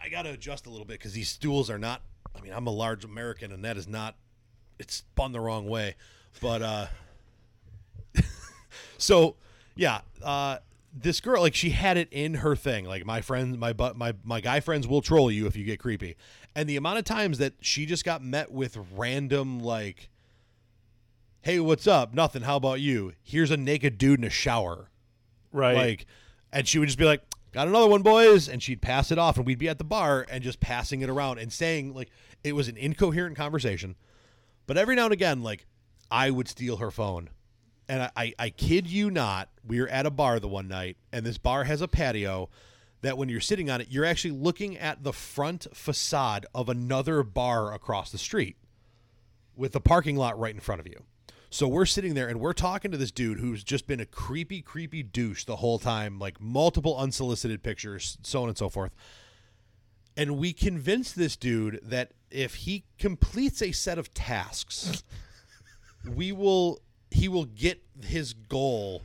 I got to adjust a little bit because these stools are not, I mean, I'm a large American and that is not, it's spun the wrong way. But, uh, so yeah, uh, this girl like she had it in her thing. Like my friends, my but my my guy friends will troll you if you get creepy. And the amount of times that she just got met with random like, "Hey, what's up? Nothing. How about you? Here's a naked dude in a shower." Right. Like, and she would just be like, "Got another one, boys," and she'd pass it off, and we'd be at the bar and just passing it around and saying like it was an incoherent conversation. But every now and again, like I would steal her phone. And I, I, I kid you not, we were at a bar the one night, and this bar has a patio that when you're sitting on it, you're actually looking at the front facade of another bar across the street with the parking lot right in front of you. So we're sitting there and we're talking to this dude who's just been a creepy, creepy douche the whole time, like multiple unsolicited pictures, so on and so forth. And we convince this dude that if he completes a set of tasks, we will he will get his goal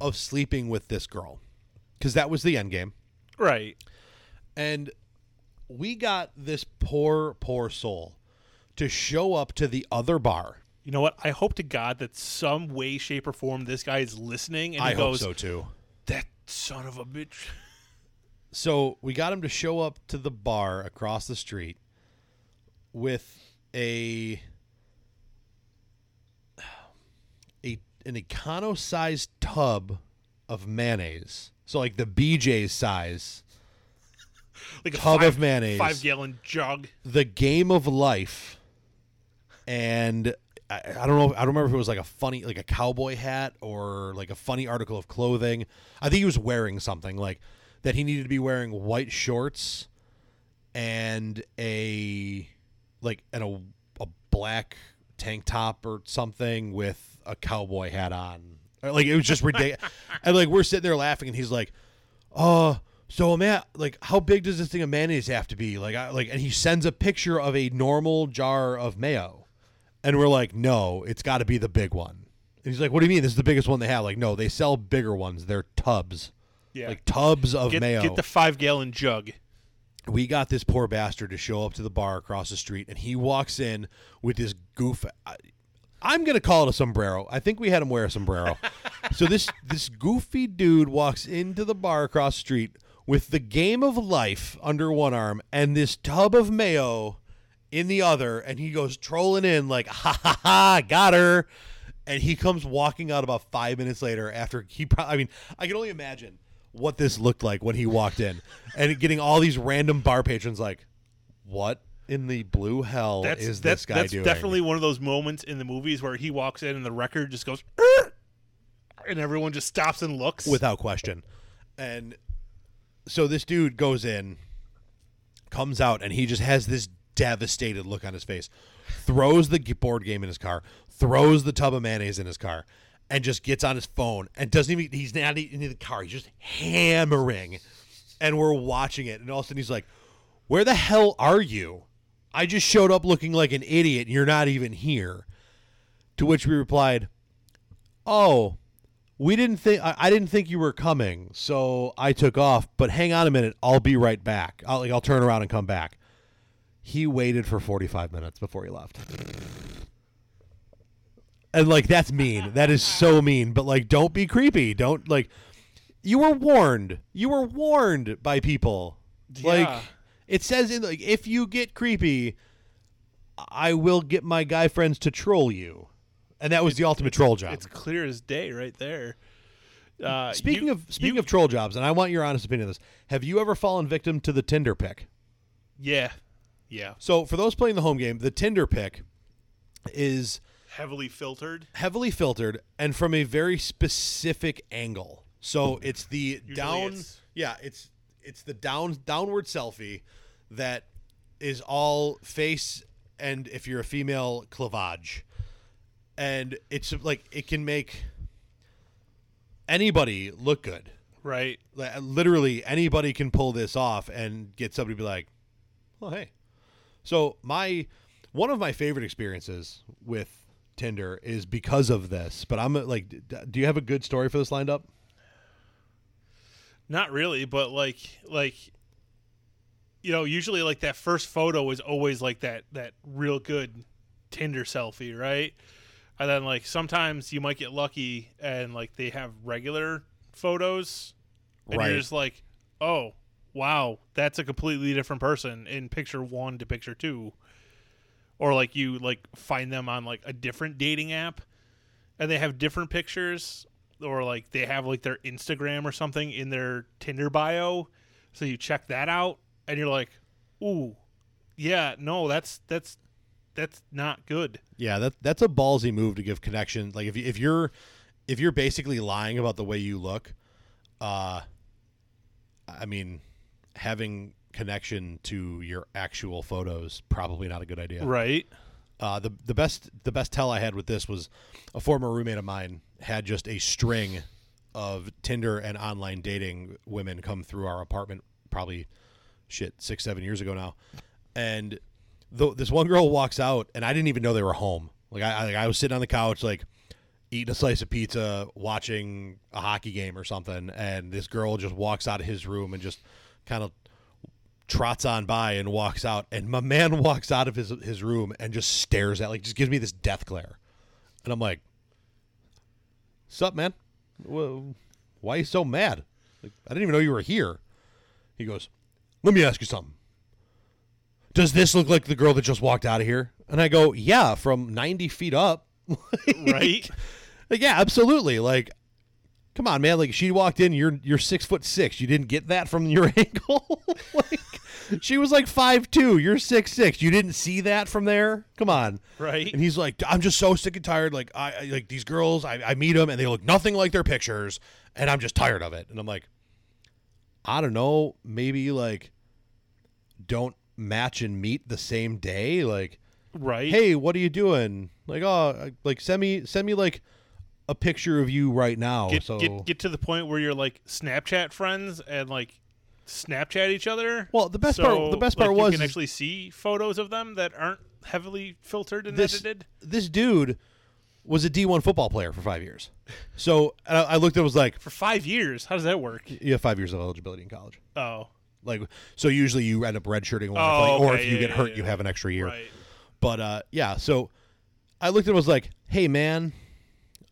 of sleeping with this girl because that was the end game right. and we got this poor poor soul to show up to the other bar You know what? I hope to God that some way, shape, or form this guy is listening and he i hope goes, so too "That son of a bitch." so we got him to show up to the bar across the street with a a an econo-sized tub of mayonnaise so like the bj's size Like a Tub five, of mayonnaise. five gallon jug. the game of life and I, I don't know If, I don't remember if it was like a funny like a cowboy hat or like a funny article of clothing. I think he was wearing something like that he needed to be wearing white shorts and a like and a, a black tank top or something with a cowboy hat on. Like it was just ridiculous and like we're sitting there laughing and he's like uh so man like how big does this thing of mayonnaise have to be? Like I, like and he sends a picture of a normal jar of mayo and we're like no it's got to be the big one. And he's like what do you mean? This is the biggest one they have. Like no they sell bigger ones. They're tubs. Yeah. like tubs of get, mayo. get the five gallon jug. we got this poor bastard to show up to the bar across the street and he walks in with this goof I, i'm gonna call it a sombrero. I think we had him wear a sombrero. So this this goofy dude walks into the bar across the street with the game of life under one arm and this tub of mayo in the other and he goes trolling in like ha ha ha got her and he comes walking out about five minutes later after he pro- i mean i can only imagine what this looked like when he walked in and getting all these random bar patrons like what in the blue hell That's is that's, this guy that's doing definitely one of those moments in the movies where he walks in and the record just goes. And everyone just stops and looks. without question. And so this dude goes in, comes out, and he just has this devastated look on his face. Throws the board game in his car, throws the tub of mayonnaise in his car, and just gets on his phone and doesn't even. He's not even in the car. He's just hammering, and we're watching it. And all of a sudden he's like, "Where the hell are you? I just showed up looking like an idiot. and You're not even here." To which we replied, "Oh, we didn't think I, I didn't think you were coming, so I took off. But hang on a minute, I'll be right back. I'll like, I'll turn around and come back. He waited for forty five minutes before he left, and like that's mean. That is so mean. But like, don't be creepy. Don't like. You were warned. You were warned by people. Like it says in like if you get creepy, I will get my guy friends to troll you, and that was the ultimate troll job. it's clear as day right there. Uh, Speaking you- of speaking you- of troll jobs, and I want your honest opinion on this. Have you ever fallen victim to the Tinder pick? yeah, yeah, So for those playing the home game, the Tinder pick is heavily filtered. heavily filtered and from a very specific angle. So it's the down it's- yeah, it's it's the down downward selfie that is all face and if you're a female clavage. And it's like it can make anybody look good. Right. Like, literally anybody can pull this off and get somebody to be like, "Oh, hey." So my one of my favorite experiences with Tinder is because of this. But I'm like, do you have a good story for this lined up? Not really, but like like you know, usually like that first photo is always like that that real good Tinder selfie, right? And then like sometimes you might get lucky and like they have regular photos and Right. you're just like, "Oh, wow, that's a completely different person in picture 1 to picture 2." Or like you like find them on like a different dating app and they have different pictures or like they have like their Instagram or something in their Tinder bio. So you check that out and you're like, "Ooh, yeah, no, that's that's that's not good." Yeah, that that's a ballsy move to give connection. Like if you, if you're if you're basically lying about the way you look, uh, I mean, having connection to your actual photos probably not a good idea. Right? Uh, the the best the best tell I had with this was a former roommate of mine had just a string of Tinder and online dating women come through our apartment probably shit six seven years ago now, and th- this one girl walks out and I didn't even know they were home. Like I I, like, I was sitting on the couch like eating a slice of pizza, watching a hockey game or something, and this girl just walks out of his room and just kind of trots on by and walks out, and my man walks out of his his room and just stares at like just gives me this death glare, and I'm like, "Sup, man? Why are you so mad? Like, I didn't even know you were here." He goes, "Let me ask you something. Does this look like the girl that just walked out of here?" And I go, "Yeah, from 90 feet up." Right? Like, yeah, absolutely. Like, come on, man. Like, she walked in. You're you're six foot six. You didn't get that from your ankle. like, she was like five two. You're six six. You didn't see that from there. Come on. Right? And he's like, I'm just so sick and tired. Like, I, I like these girls. I, I meet them and they look nothing like their pictures, and I'm just tired of it. And I'm like, I don't know. Maybe like, don't match and meet the same day. Like, right? hey, what are you doing? Like, oh, like send me send me like a picture of you right now. get, so get get to the point where you're like Snapchat friends and like Snapchat each other. Well, the best So, part- the best part like, was you can actually see photos of them that aren't heavily filtered and this edited. this dude was a D1 football player for five years. So and I, I looked at it was like, For five years, how does that work? you have five years of eligibility in college. Oh, Like, so usually you end up redshirting one, Oh, or okay, if you yeah, get yeah, hurt, yeah. you have an extra year. right. But uh, yeah, so I looked at it and was like, hey man,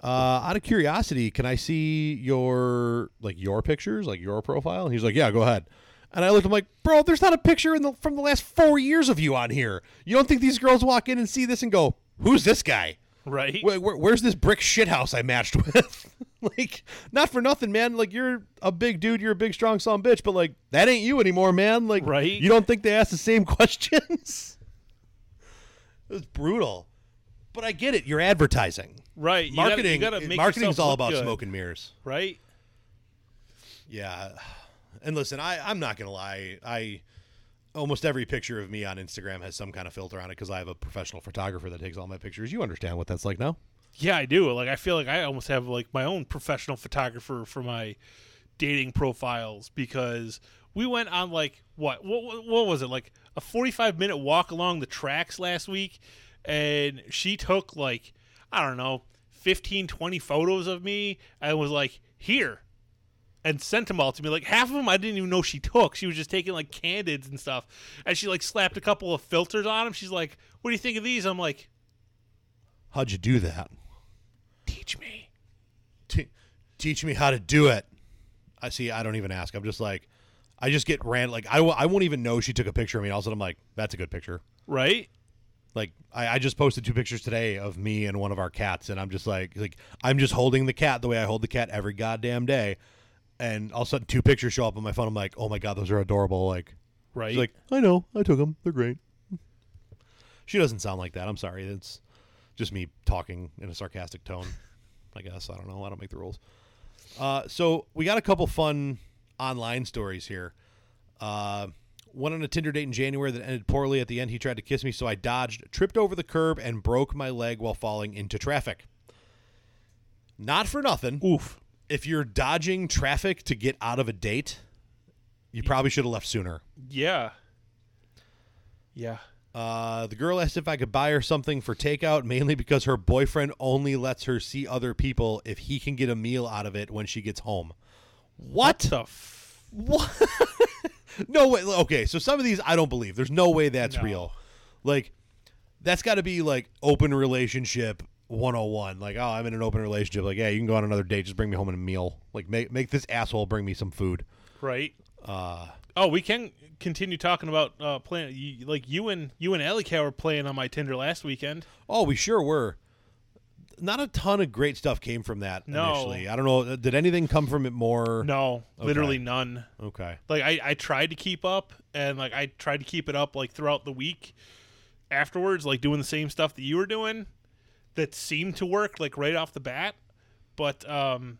uh, out of curiosity, can I see your like your pictures, like your profile? And he's like, yeah, go ahead. And I looked, I'm like, bro, there's not a picture in the from the last four years of you on here. You don't think these girls walk in and see this and go, who's this guy? Right. Where, where, where's this brick shit house I matched with? like, not for nothing, man. Like, you're a big dude, you're a big, strong, son bitch, but like, that ain't you anymore, man. Like, Right. You don't think they ask the same questions? it was brutal. But I get it. You're advertising. Right. You gotta- Marketing. You gotta, marketing's all about good, smoke and mirrors. Right. Yeah. And listen, I, I'm not gonna lie. I almost every picture of me on Instagram has some kind of filter on it because I have a professional photographer that takes all my pictures. You understand what that's like now? Yeah, I do. Like I feel like I almost have like my own professional photographer for my dating profiles because we went on like what what what was it like a 45 minute walk along the tracks last week and she took like I don't know 15 20 photos of me and was like here and sent them all to me like half of them I didn't even know she took she was just taking like candids and stuff and she like slapped a couple of filters on them she's like what do you think of these I'm like How'd you do that? teach me Te- teach me how to do it. I see. I don't even ask. I'm just like, I just get ran. Like I, w- I won't even know she took a picture of me. And all of a sudden, I'm like, that's a good picture. right Like I, I just posted two pictures today of me and one of our cats, and I'm just like, like I'm just holding the cat the way I hold the cat every goddamn day, and all of a sudden two pictures show up on my phone. I'm like, oh my god, those are adorable. Like, right she's like, I know, I took them. They're great. She doesn't sound like that. I'm sorry. It's just me talking in a sarcastic tone. I guess I don't know. I don't make the rules. Uh, so we got a couple fun online stories here. Uh, one on a Tinder date in January that ended poorly. At the end, he tried to kiss me, so I dodged, tripped over the curb, and broke my leg while falling into traffic. Not for nothing. oof If you're dodging traffic to get out of a date, you probably should have left sooner. Yeah. Yeah. Uh, the girl asked if I could buy her something for takeout, mainly because her boyfriend only lets her see other people if he can get a meal out of it when she gets home. What? The f- What? no way. Okay, so some of these I don't believe. There's no way that's No. real. Like, that's got to be like open relationship 101. Like, oh, I'm in an open relationship. Like, yeah, you can go on another date. Just bring me home a meal. Like, make make this asshole bring me some food. right. Uh, Oh, we can continue talking about uh, playing. You, like you and you and Ellie Cow were playing on my Tinder last weekend. Oh, we sure were. Not a ton of great stuff came from that No. initially. I don't know. Did anything come from it more? No, literally none. Okay. Like I, I tried to keep up, and like I tried to keep it up like throughout the week. Afterwards, like doing the same stuff that you were doing, that seemed to work like right off the bat, but um,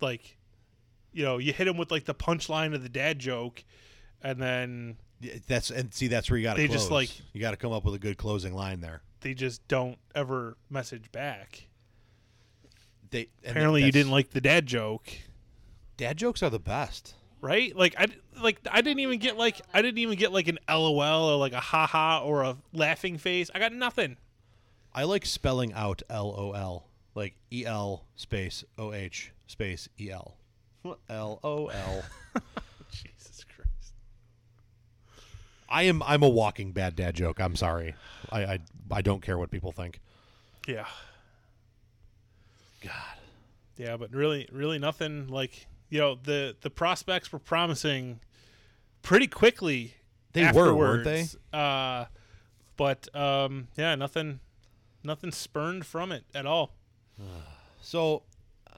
like, you know, you hit him with like the punchline of the dad joke, and then Yeah, That's and see that's where you got to They close. just, like- you got to come up with a good closing line there. They just don't ever message back. They Apparently, you didn't like the dad joke. dad jokes are the best. right? Like I like I didn't even get like I didn't even get like an LOL or like a haha or a laughing face. I got nothing. I like spelling out L O L, like E L space O H space E L. L O L. I am I'm a walking bad dad joke. I'm sorry. I I, I don't care what people think. Yeah. God. Yeah, but really really nothing like you know, the the prospects were promising pretty quickly. They were, weren't they? Uh but um yeah, nothing nothing spurned from it at all. So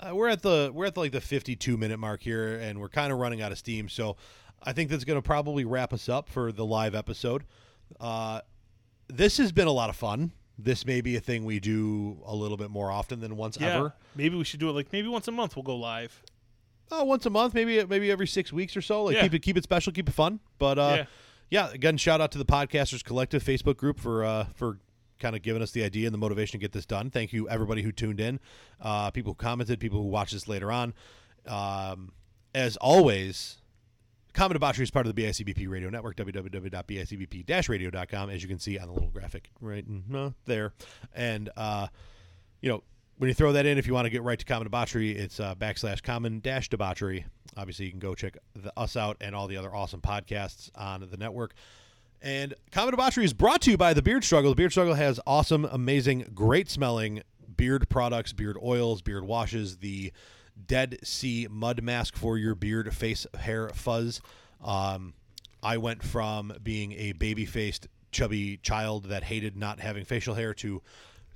uh, we're at the we're at the, like the 52 minute mark here, and we're kind of running out of steam. So I think that's going to probably wrap us up for the live episode. Uh, this has been a lot of fun. This may be a thing we do a little bit more often than once Yeah. ever. Maybe we should do it like maybe once a month we'll go live. Uh, once a month, maybe maybe every six weeks or so. Like Yeah. keep it keep it special, keep it fun. But uh, Yeah. yeah. again, shout out to the Podcasters Collective Facebook group for uh, for kind of giving us the idea and the motivation to get this done. Thank you everybody who tuned in, uh, people who commented, people who watched this later on. Um, as always, Common Debauchery is part of the BICBP Radio Network, www.bicbp-radio.com, as you can see on the little graphic right uh, there. And, uh, you know, when you throw that in, if you want to get right to Common Debauchery, it's uh, backslash common dash debauchery. Obviously, you can go check the, us out and all the other awesome podcasts on the network. And Common Debauchery is brought to you by The Beard Struggle. The Beard Struggle has awesome, amazing, great smelling beard products, beard oils, beard washes, the Dead Sea Mud Mask for your beard, face, hair, fuzz. Um, I went from being a baby faced, chubby child that hated not having facial hair to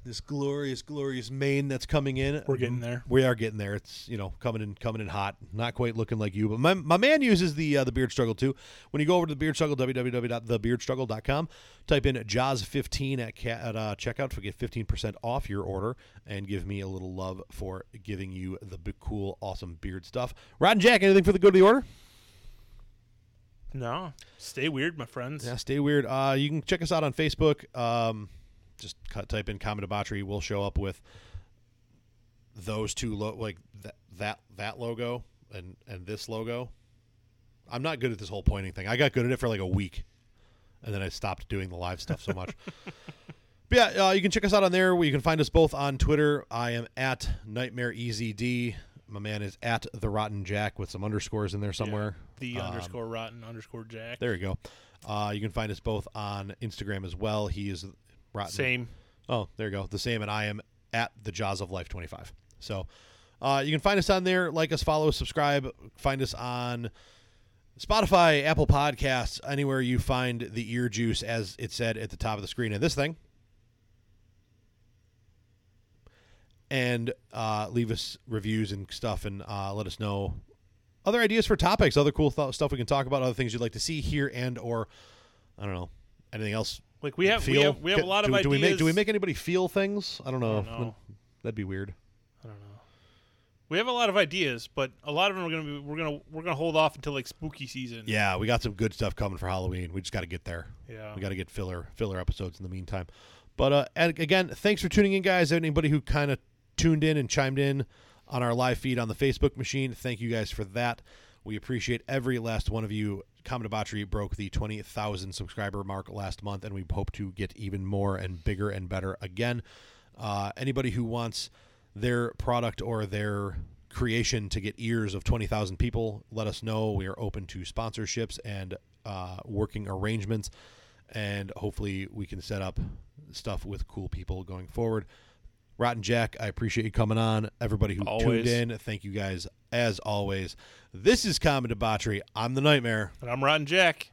this glorious, glorious mane that's coming in. We're getting there. We are getting there. It's you know coming in, coming in hot. Not quite looking like you, but my, my man uses the uh, the beard struggle too. When you go over to the beard struggle, www.thebeardstruggle.com, type in Jaws fifteen at ca- at uh, checkout to get fifteen percent off your order, and give me a little love for giving you the big, cool, awesome beard stuff. Rod and Jack, anything for the good of the order? No, stay weird, my friends. Yeah, stay weird. Uh, you can check us out on Facebook. Um, just cut, type in "common debauchery." We'll show up with those two lo- like that that that logo and and this logo. I'm not good at this whole pointing thing. I got good at it for like a week, and then I stopped doing the live stuff so much. but yeah, uh, you can check us out on there. You can find us both on Twitter. I am at Nightmare EZD. My man is at the Rotten Jack with some underscores in there somewhere. The Um, underscore rotten underscore jack. there you go. Uh, you can find us both on Instagram as well. He is rotten. Same. Oh, there you go. The same, and I am at the Jaws of Life twenty five. So uh, you can find us on there. Like us, follow, us, subscribe. Find us on Spotify, Apple Podcasts, anywhere you find the ear juice, as it said at the top of the screen of this thing. And uh, leave us reviews and stuff, and uh, let us know other ideas for topics, other cool th- stuff we can talk about, other things you'd like to see here, and or I don't know anything else. Like we have, we have, we have a lot do, of do ideas. we make do we make anybody feel things? I don't know. I don't know. That'd be weird. I don't know. We have a lot of ideas, but a lot of them are gonna be. We're gonna we're gonna hold off until like spooky season. Yeah, we got some good stuff coming for Halloween. We just got to get there. Yeah. We got to get filler filler episodes in the meantime. But uh, and again, thanks for tuning in, guys. Anybody who kind of tuned in and chimed in on our live feed on the Facebook machine, thank you guys for that. We appreciate every last one of you. Debauchery broke the 20,000 subscriber mark last month, and we hope to get even more and bigger and better again. Uh, anybody who wants their product or their creation to get ears of 20,000 people, let us know. We are open to sponsorships and uh, working arrangements, and hopefully we can set up stuff with cool people going forward. Rotten Jack, I appreciate you coming on. Everybody who Always. tuned in, thank you guys as always. This is Common Debauchery. I'm the Nightmare, And I'm Rotten Jack.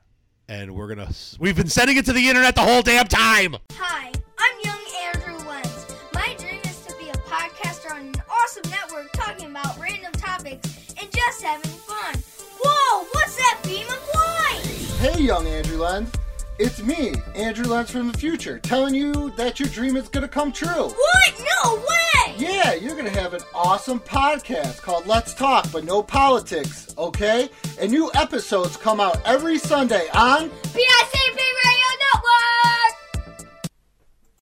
and we're gonna. We've been sending it to the internet the whole damn time. Hi, I'm young Andrew Lenz. My dream is to be a podcaster on an awesome network talking about random topics and just having fun. Whoa, what's that beam of light? Hey, young Andrew Lenz. It's me, Andrew Lenz from the future, telling you that your dream is going to come true. What? No way! Yeah, you're going to have an awesome podcast called Let's Talk, but no politics, okay? And new episodes come out every Sunday on PIC